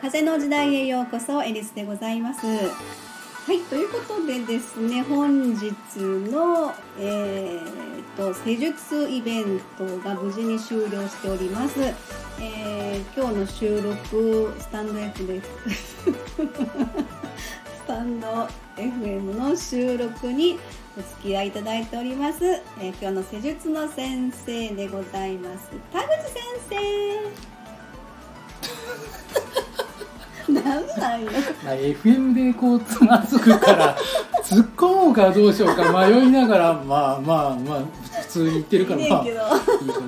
風の時代へようこそエリスでございます。はいということでですね本日の、えーと、施術イベントが無事に終了しております、えー、今日の収録スタンド F です。スタンド FM の収録にお付き合いいただいております、えー、今日の施術の先生でございます。田口先生。なんなんよ。FM でこうつまずくから突っ込もうかどうしようか迷いながらまあまあまあ普通に言ってるからまあいいか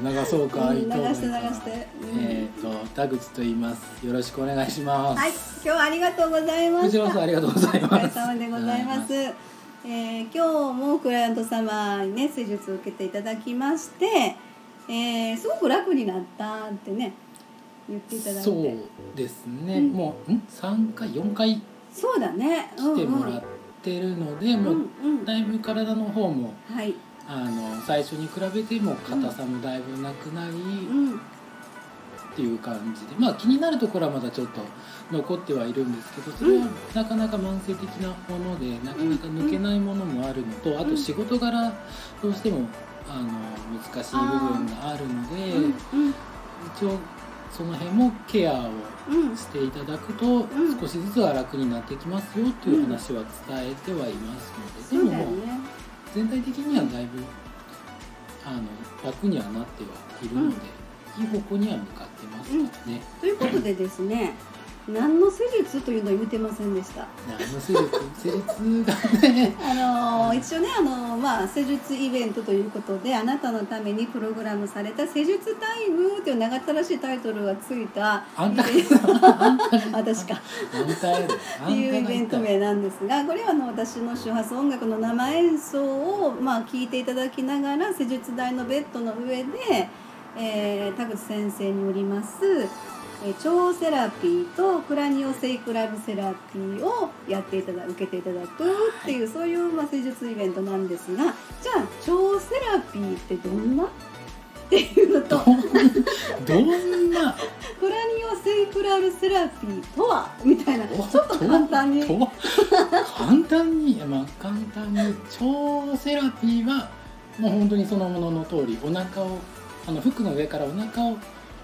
流そうか、いいと思います流して流して、えっ、と田口と言います。よろしくお願いします。はい今日はありがとうございますこちらこそありがとうございます。お疲れ様でございますえー、今日もクライアント様にね施術を受けていただきまして、えー、すごく楽になったってね言っていただいて。そうですね、うん、もうん？3回？4回？そうだね、来てもらってるので、うんうん、もうだいぶ体の方も、はい、あの最初に比べても硬さもだいぶなくなり、うんっていう感じでまあ気になるところはまだちょっと残ってはいるんですけどそれはなかなか慢性的なものでなかなか抜けないものもあるのとあと仕事柄どうしてもあの難しい部分があるので一応その辺もケアをしていただくと少しずつは楽になってきますよという話は伝えてはいますのででももう全体的にはだいぶあの楽にはなってはいるので。いい方向には向かってますね、うん、ということでですね何の施術というのを言ってませんでした。何の施術、施術がね。あの一応ねあのまあ施術イベントということであなたのためにプログラムされた施術タイムという長ったらしいタイトルがついたあんた私かっていうイベント名なんですがこれはあの私の周波数音楽の生演奏をまあ聞いていただきながら施術台のベッドの上で。えー、田口先生によります、えー、超セラピーとクラニオセイクラルセラピーをやっていただ受けていただくっていう、そういう、まあ、施術イベントなんですがじゃあ超セラピーってどんな？っていうのとどんな？クラニオセイクラルセラピーとは？みたいなちょっと簡単に。簡単に？まあ簡単に超セラピーはもう本当にそのものの通りお腹をあの服の上からお腹を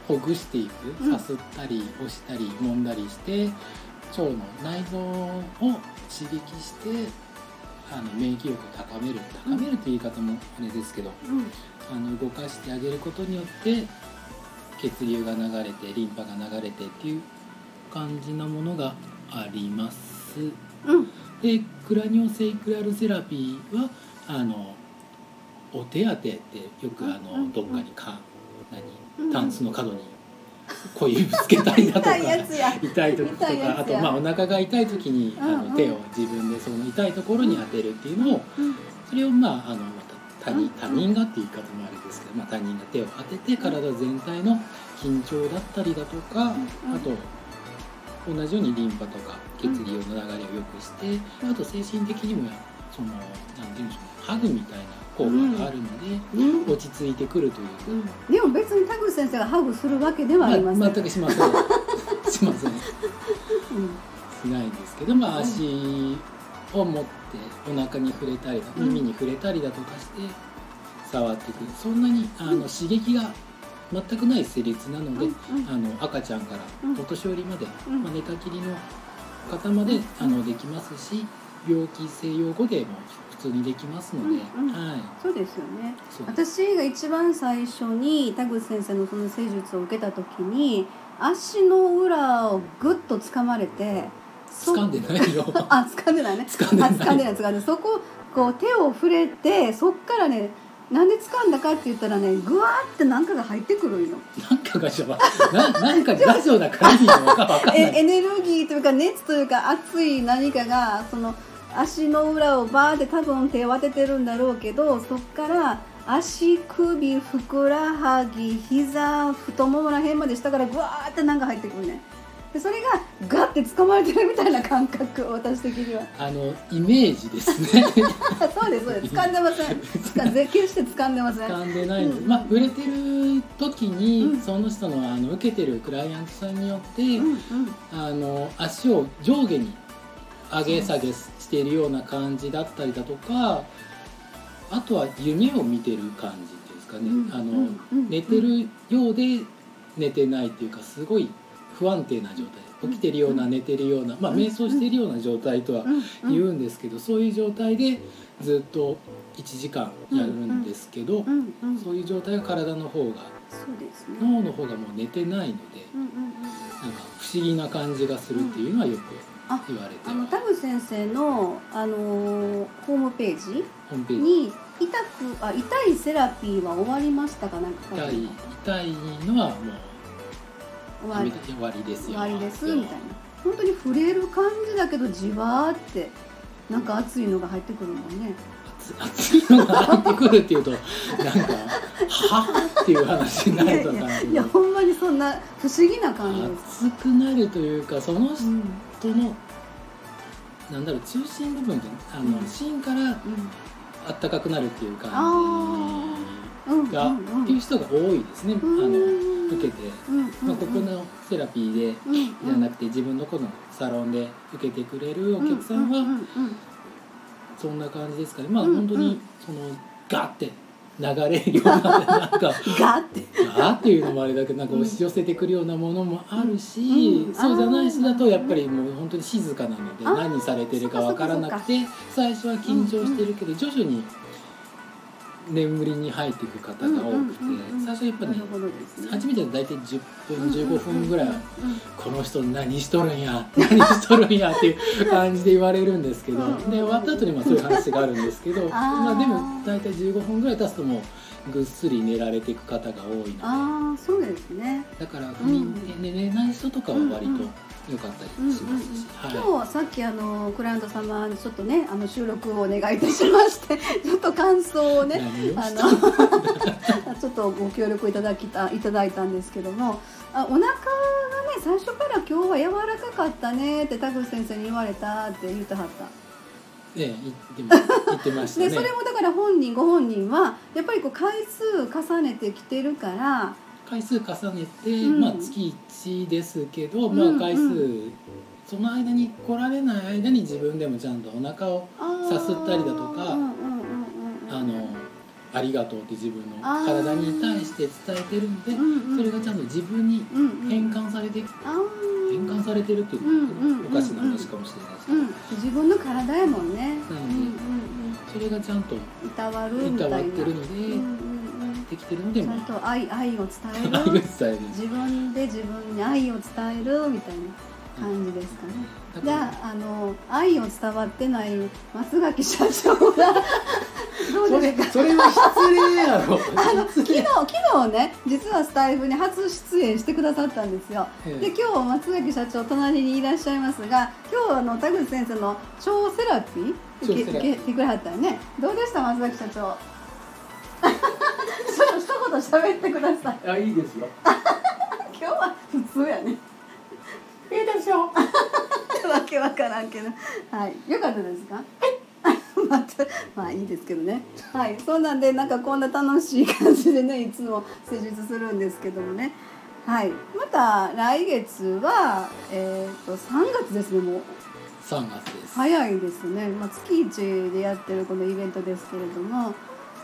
ほぐしていく。さすったり押したり揉んだりして腸の内臓を刺激してあの免疫力を高める。高めるって言い方もあれですけど、うん、あの動かしてあげることによって血流が流れてリンパが流れてっていう感じのものがあります。うん、でクラニオセイクラルセラピーはあのお手当てってよくあのどっかにか何タンスの角に小指ぶつけたりだとか痛い時とかあとまあお腹が痛い時にあの手を自分でその痛いところに当てるっていうのをそれをまああの他人他人がっていう言い方もあれですけど、まあ、他人が手を当てて体全体の緊張だったりだとかあと同じようにリンパとか血流の流れを良くしてあと精神的にもその何て言うんでしょうハグみたいな効果があるので、うん、落ち着いてくるという、うん、でも別に田口先生がハグするわけではありません、ま、全くしません。しません、うん、しないんですけどまあ足を持ってお腹に触れたり耳に触れたりだとかして触ってくる。そんなにあの刺激が全くない施術なので、あの赤ちゃんからお年寄りまで、まあ、寝たきりの方まであのできますし病気西洋語でも通にできますので、うんうん、はい、そうですよね。私が一番最初に田口先生のその施術を受けた時に足の裏をぐっと掴まれて掴んでないよ。あ掴んでないね。掴んでない。掴んでない掴んでそここう手を触れてそっからねなんで掴んだかって言ったらねぐわーって何かが入ってくるよ。なんかがしょななんかラジオだから エネルギーというか熱というか熱い何かがその足の裏をバーって多分手を当ててるんだろうけどそっから足首ふくらはぎ膝太ももら辺まで下からぐわーってなんか入ってくるね。でそれがガッて掴まれてるみたいな感覚私的には。あのイメージですね。そうですそうです。掴んでません。決して掴んでません。掴んでないうん。まあ売れてる時に、うん。その人のあの受けてるクライアントさんによって、うんうん。あの足を上下に上げ下げしているような感じだったりだとかあとは夢を見てる感じですかね、うん。あのうん。うん。寝てるようで寝てないっていうかすごい不安定な状態。起きてるような寝てるような、まあ、うん。瞑想してるような状態とはうん。言うんですけど、そういう状態でずっと1時間やるんですけど、そういう状態が体の方が脳の方がもう寝てないのでなんか不思議な感じがするっていうのはよくあ言われてあの田口先生の、あのーホームページに痛くあ痛いセラピーは終わりましたかなんか。痛いて痛いのはもう終わり。終わりですよ。終わりですみたいな。本当に触れる感じだけどじわーってなんか熱いのが入ってくるもんね。熱熱いのが入ってくるっていうとなんかはっていう話になるといやいやいやほんまにそんな不思議な感じです、熱くなるというかその人うんのなんだろう中心部分ってあの、うん。芯からうん。あったかくなるっていうあ感じが、うんうんうん。っていう人が多いですね、うん。あの受けて、うん。うんまあ、ここのセラピーでうん。じゃなくて自分のこのサロンで受けてくれるお客さんはうううん。そんな感じですかね。まあうん。本当にそのガッて流れるようななんか ガーって。っていうのもあれだけどなんか押し寄せてくるようなものもあるし、うん。そうじゃない人だとやっぱりもう本当に静かなので何されてるかわからなくて最初は緊張してるけど徐々に眠りに入っていく方が多くて最初やっぱね初めては大体10分15分ぐらいはうんうんこの人何しとるんや 何しとるんやっていう感じで言われるんですけどうん。で終わった後にまあそういう話があるんですけどまあでも大体15分ぐらい経つともうぐっすり寝られていく方が多いので。ああそうですね。だから不眠で寝れない人とかは割と良かったりしますし、今は日さっきあのクライアント様にちょっとねあの収録をお願いいたしましてちょっと感想をい、ねあのた ちょっとご協力いただきたいただいたんですけどもあお腹がね最初から今日は柔らかかったねって田口先生に言われたって言ってはった。ね言って言ってましたね。でそれもだから本人ご本人はやっぱりこう回数重ねてきてるから回数重ねて、うん。まあ月1ですけど、うんまあ回数、うその間に来られない間に自分でもちゃんとお腹をさすったりだとかあのありがとうって自分の体に対して伝えてるんで、それがちゃんと自分に変換されて、あー。変換されてるっていううんうんうん。おかしな話かもしれないです。けど、うん、自分の体やもんね。うんうんうんそれがちゃんと。いたわってるので、うんうんうん、できてるのでちゃもんと愛愛を伝え愛がる。伝える。自分で自分に愛を伝えるみたいな感じですかね。じだから。ゃああの愛を伝わってない松垣社長が どうですか？それは失礼やろ。あの昨日昨日ね実はスタイフに初出演してくださったんですよ。ええ。で今日松崎社長隣にいらっしゃいますが今日あの田口先生の超セラピー受けてくれはったよね。どうでした松崎社長？と喋ってください。あいいですよ。今日は普通やね。いいですよ わけわからんけど。はい。よかったですか？また まあいいですけどね。はい。そうなんでなんかこんな楽しい感じでねいつも施術するんですけどもね。はい。また来月はえっ、と3月ですねもう。3月です、早いですね、まあ、月一でやってるこのイベントですけれども。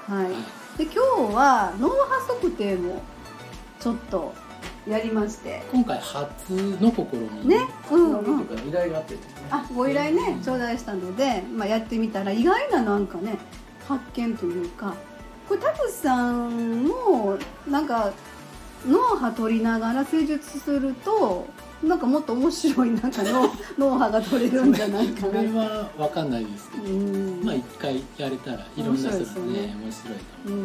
はい、はいで今日は脳波測定もちょっとやりまして。今回初の試み。ね？うんうん。とか依頼があってね。あご依頼ね頂戴したので、まあ、やってみたら意外ななんかね発見というかこれ田口さんもなんか脳波取りながら施術するとなんかもっと面白いなんか脳 脳波が取れるんじゃないかそなれは分かんないですけど、うん。まあ一回やれたらいろんな人がねね。面白いううんうんう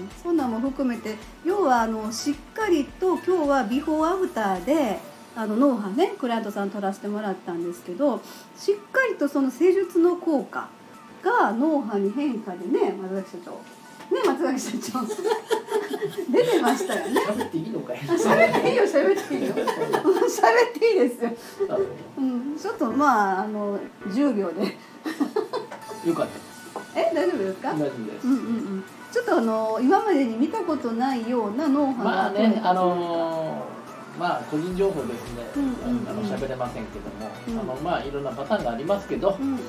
ん、そんなんも含めて要はあのしっかりと今日はビフォーアフターであの脳波ねクライアントさん取らせてもらったんですけどしっかりとその施術の効果が脳波に変化でね松崎社長ね松崎社長。出てましたよね。喋っていいのかい。あ喋っていいよ喋っていいよ。喋っていいですよ。とまああの10秒で。よかった。え大丈夫ですか？大丈夫です、うんうんうん。ちょっとあの今までに見たことないようなノウハウまあねあのーまあ個人情報ですね、うんうんうん。あの喋れませんけども、うん。あのまあいろんなパターンがありますけど、うんうんうん。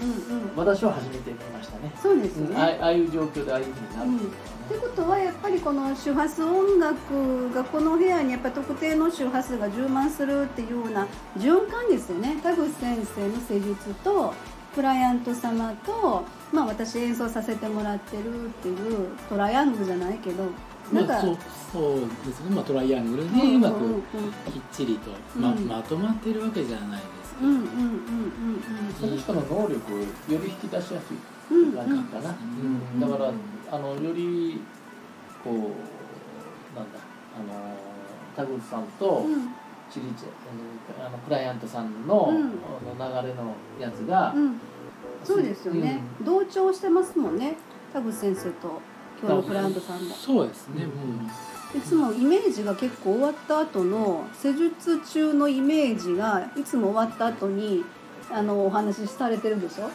私は初めて見ましたね、そうですよね、うん。ああいう状況でああいうふうになる。っていうことはやっぱりこの周波数音楽がこの部屋にやっぱり特定の周波数が充満するっていうような循環ですよね。田口先生の施術とクライアント様と、まあ、私演奏させてもらってるっていうトライアングルじゃないけどなんか、まあ、そうそうですね、まあ、トライアングルうんでうまくうん。うんきっちりと、まうん。まとまってるわけじゃないですけど、うんうんうんその人の能力をより引き出しやすい。うんうん。うん感じかな、うん。だからあのよりこうなんだ。あの田口さんとうん。チリチあのクライアントさんの,、うん。あの流れのやつが、うん。そうですよね、同調してますもんね。田口先生と今日のクラントさんも。そうですね、いつもイメージが結構終わった後の施術中のイメージがいつも終わった後にあのお話しされてるでしょ？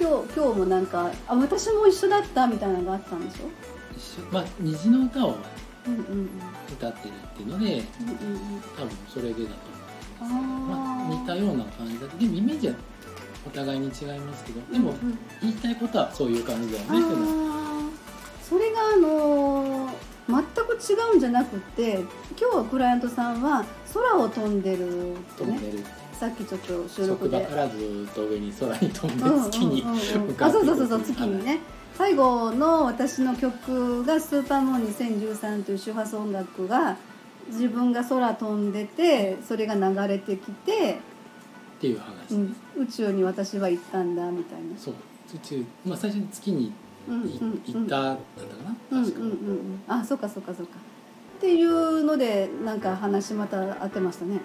今日今日もなんかあ私も一緒だったみたいなのがあったんでしょ？一緒。まあ虹の歌をうんうんうん。歌ってるっていうのでうんうん多分それでだと思うんう、まあ、あ似たような感じだでもイメージはお互いに違いますけどでもうんうん言いたいことはそういう感じだよねっていうのはあーそれがあのー全く違うんじゃなくて今日はクライアントさんは空を飛んでるってねさっきちょっと収録で。からずっと上に空に飛んで月に向かあってそうそうそうそう月にね。最後の私の曲が「スーパームーン2013」という周波数音楽が自分が空飛んでてそれが流れてきて、っていう話、うん、宇宙に私は行ったんだみたいな。そう。宇宙まあ最初に月にうんうんいただったかな、うんうんうん確かうんあそうかそうかそうか。っていうのでなんか話また合ってましたね。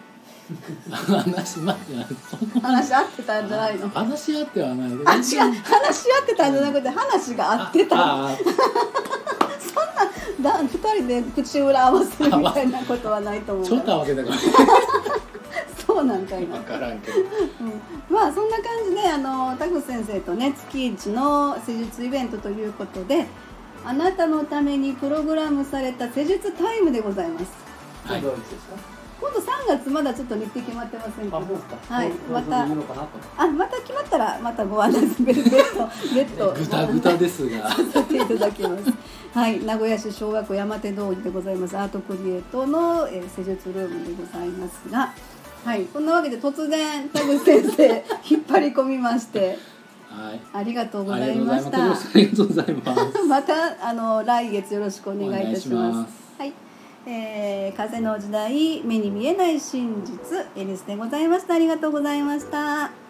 話待ってそんな話合ってたんじゃないの？話し合ってはないあ違う。話し合ってたんじゃなくて話が合ってた。ああだ二人で口裏合わせるみたいなことはないと思う。ちょっと合わせたからそうなんかいな分からんけど。うん。まあそんな感じであの田口先生とね月一の施術イベントということであなたのためにプログラムされた施術タイムでございます。はい。どういつですか？今度3月まだちょっと日程決まってませんけどあそうですか？はい。またそういいのかなと。あまた決まったらまたご案内する別途別途ぐたぐたですが。させていただきます。はい、名古屋市小学校山手通りでございます。アートクリエイトの、えー施術ルームでございますが、はい、こんなわけで突然田口先生 引っ張り込みましてはいありがとうごあざいいました。ありがとうございます またあの来月よろしくお願いいたし。ますはい、えー風の時代目に見えない真実エリスでございました。ありがとうございました。「